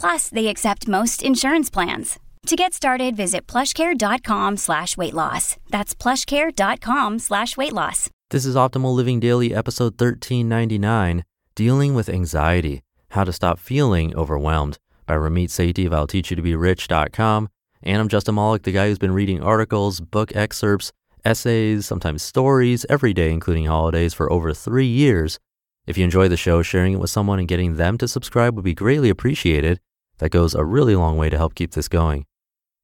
Plus, they accept most insurance plans. To get started, visit plushcare.com slash weight loss. That's plushcare.com slash weight loss. This is Optimal Living Daily, episode 1399 Dealing with Anxiety How to Stop Feeling Overwhelmed by Ramit Sethi of I'll Teach You to Be Rich.com. And I'm Justin Malik, the guy who's been reading articles, book excerpts, essays, sometimes stories every day, including holidays, for over three years. If you enjoy the show, sharing it with someone and getting them to subscribe would be greatly appreciated. That goes a really long way to help keep this going.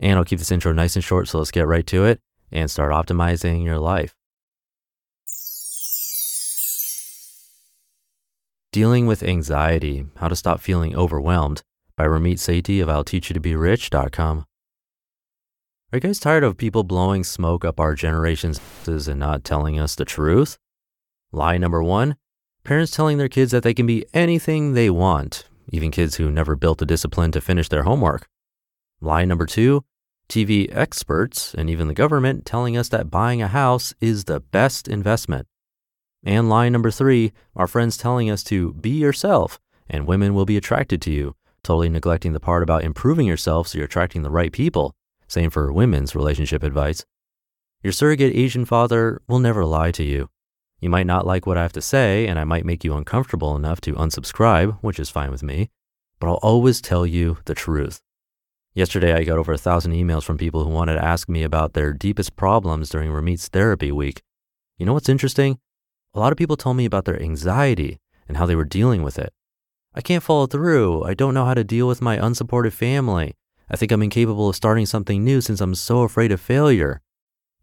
And I'll keep this intro nice and short, so let's get right to it and start optimizing your life. Dealing with Anxiety How to Stop Feeling Overwhelmed by Ramit Sethi of I'll Teach You to Be. Are you guys tired of people blowing smoke up our generation's and not telling us the truth? Lie number one parents telling their kids that they can be anything they want, even kids who never built the discipline to finish their homework. Lie number two TV experts and even the government telling us that buying a house is the best investment. And lie number three our friends telling us to be yourself and women will be attracted to you, totally neglecting the part about improving yourself so you're attracting the right people. Same for women's relationship advice. Your surrogate Asian father will never lie to you. You might not like what I have to say, and I might make you uncomfortable enough to unsubscribe, which is fine with me, but I'll always tell you the truth. Yesterday, I got over a thousand emails from people who wanted to ask me about their deepest problems during Ramit's therapy week. You know what's interesting? A lot of people told me about their anxiety and how they were dealing with it. I can't follow through. I don't know how to deal with my unsupportive family. I think I'm incapable of starting something new since I'm so afraid of failure.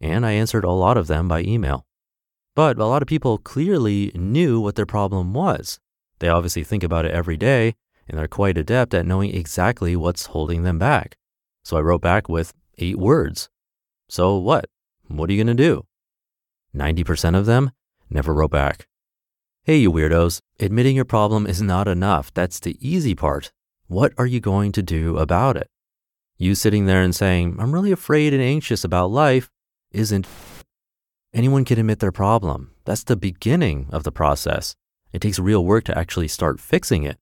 And I answered a lot of them by email. But a lot of people clearly knew what their problem was. They obviously think about it every day, and they're quite adept at knowing exactly what's holding them back. So I wrote back with eight words. So what? What are you going to do? 90% of them never wrote back. Hey, you weirdos, admitting your problem is not enough. That's the easy part. What are you going to do about it? You sitting there and saying, I'm really afraid and anxious about life, isn't Anyone can admit their problem. That's the beginning of the process. It takes real work to actually start fixing it.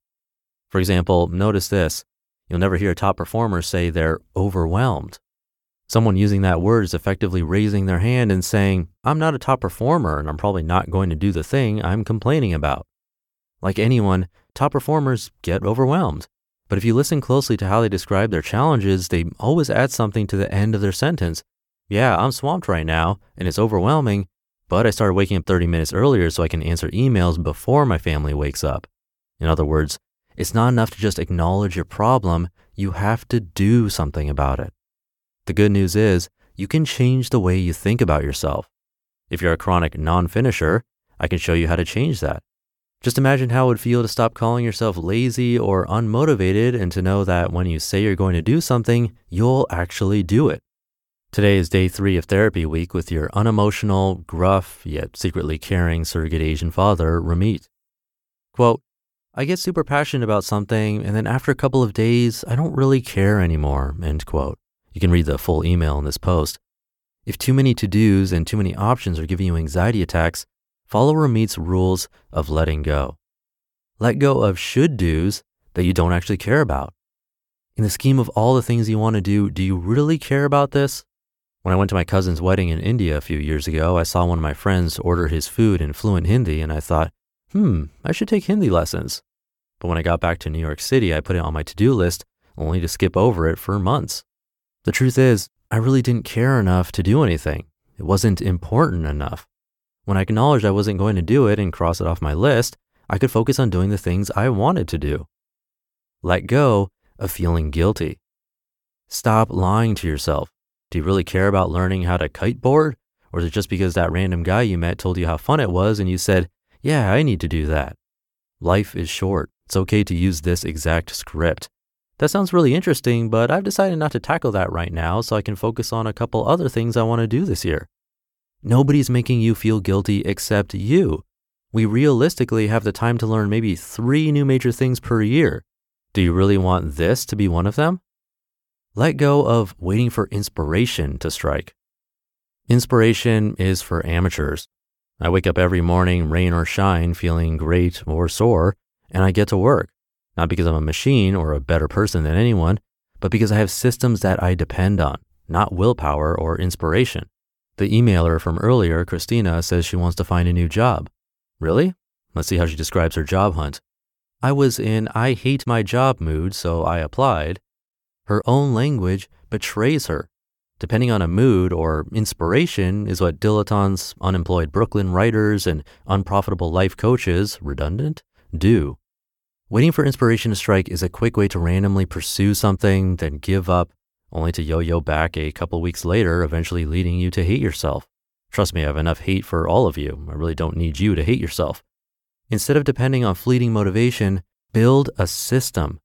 For example, notice this. You'll never hear a top performer say they're overwhelmed. Someone using that word is effectively raising their hand and saying, I'm not a top performer and I'm probably not going to do the thing I'm complaining about. Like anyone, top performers get overwhelmed. But if you listen closely to how they describe their challenges, they always add something to the end of their sentence yeah, I'm swamped right now and it's overwhelming, but I started waking up 30 minutes earlier so I can answer emails before my family wakes up. In other words, it's not enough to just acknowledge your problem, you have to do something about it. The good news is, you can change the way you think about yourself. If you're a chronic non finisher, I can show you how to change that. Just imagine how it would feel to stop calling yourself lazy or unmotivated and to know that when you say you're going to do something, you'll actually do it. Today is day three of therapy week with your unemotional, gruff, yet secretly caring surrogate Asian father, Ramit. Quote, I get super passionate about something, and then after a couple of days, I don't really care anymore, end quote. You can read the full email in this post. If too many to dos and too many options are giving you anxiety attacks, follow Ramit's rules of letting go. Let go of should dos that you don't actually care about. In the scheme of all the things you want to do, do you really care about this? When I went to my cousin's wedding in India a few years ago, I saw one of my friends order his food in fluent Hindi and I thought, hmm, I should take Hindi lessons. But when I got back to New York City, I put it on my to do list only to skip over it for months. The truth is, I really didn't care enough to do anything. It wasn't important enough. When I acknowledged I wasn't going to do it and cross it off my list, I could focus on doing the things I wanted to do. Let go of feeling guilty. Stop lying to yourself. Do you really care about learning how to kiteboard? Or is it just because that random guy you met told you how fun it was and you said, Yeah, I need to do that? Life is short. It's okay to use this exact script. That sounds really interesting, but I've decided not to tackle that right now so I can focus on a couple other things I want to do this year. Nobody's making you feel guilty except you. We realistically have the time to learn maybe three new major things per year. Do you really want this to be one of them? Let go of waiting for inspiration to strike. Inspiration is for amateurs. I wake up every morning, rain or shine, feeling great or sore, and I get to work. Not because I'm a machine or a better person than anyone, but because I have systems that I depend on, not willpower or inspiration. The emailer from earlier, Christina, says she wants to find a new job. Really? Let's see how she describes her job hunt. I was in I hate my job mood, so I applied. Her own language betrays her. Depending on a mood or inspiration is what dilettantes, unemployed Brooklyn writers, and unprofitable life coaches, redundant, do. Waiting for inspiration to strike is a quick way to randomly pursue something, then give up, only to yo yo back a couple weeks later, eventually leading you to hate yourself. Trust me, I have enough hate for all of you. I really don't need you to hate yourself. Instead of depending on fleeting motivation, build a system.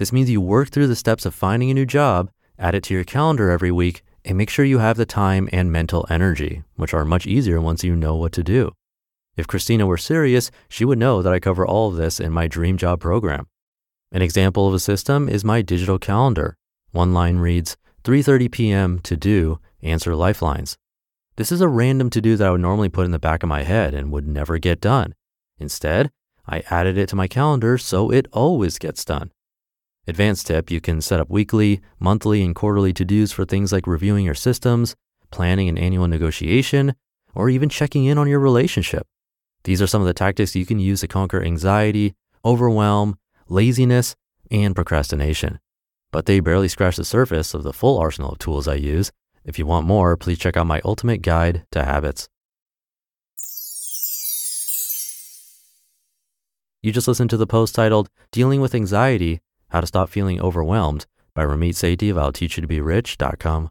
This means you work through the steps of finding a new job, add it to your calendar every week, and make sure you have the time and mental energy, which are much easier once you know what to do. If Christina were serious, she would know that I cover all of this in my dream job program. An example of a system is my digital calendar. One line reads 3:30 p.m. to do answer lifelines. This is a random to do that I would normally put in the back of my head and would never get done. Instead, I added it to my calendar so it always gets done. Advanced tip you can set up weekly, monthly, and quarterly to dos for things like reviewing your systems, planning an annual negotiation, or even checking in on your relationship. These are some of the tactics you can use to conquer anxiety, overwhelm, laziness, and procrastination. But they barely scratch the surface of the full arsenal of tools I use. If you want more, please check out my ultimate guide to habits. You just listened to the post titled Dealing with Anxiety How to Stop Feeling Overwhelmed by Ramit Sethi of I'll Teach You to Be Rich.com.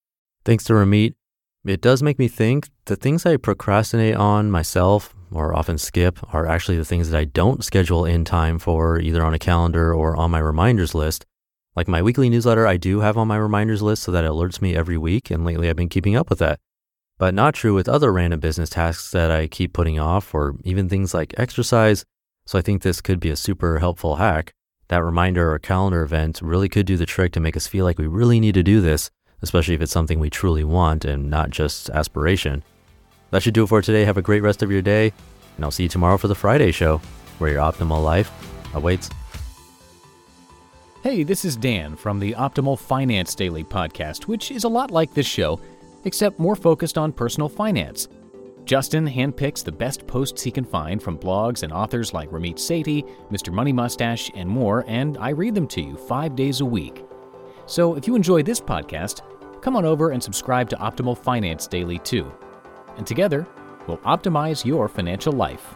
Thanks to Ramit, it does make me think the things I procrastinate on myself or often skip are actually the things that I don't schedule in time for either on a calendar or on my reminders list. Like my weekly newsletter, I do have on my reminders list so that it alerts me every week, and lately I've been keeping up with that. But not true with other random business tasks that I keep putting off, or even things like exercise. So I think this could be a super helpful hack. That reminder or calendar event really could do the trick to make us feel like we really need to do this especially if it's something we truly want and not just aspiration. That should do it for today. Have a great rest of your day, and I'll see you tomorrow for the Friday show, where your optimal life awaits. Hey, this is Dan from the Optimal Finance Daily podcast, which is a lot like this show, except more focused on personal finance. Justin handpicks the best posts he can find from blogs and authors like Ramit Sethi, Mr. Money Mustache, and more, and I read them to you five days a week. So if you enjoy this podcast, come on over and subscribe to Optimal Finance Daily too. And together, we'll optimize your financial life.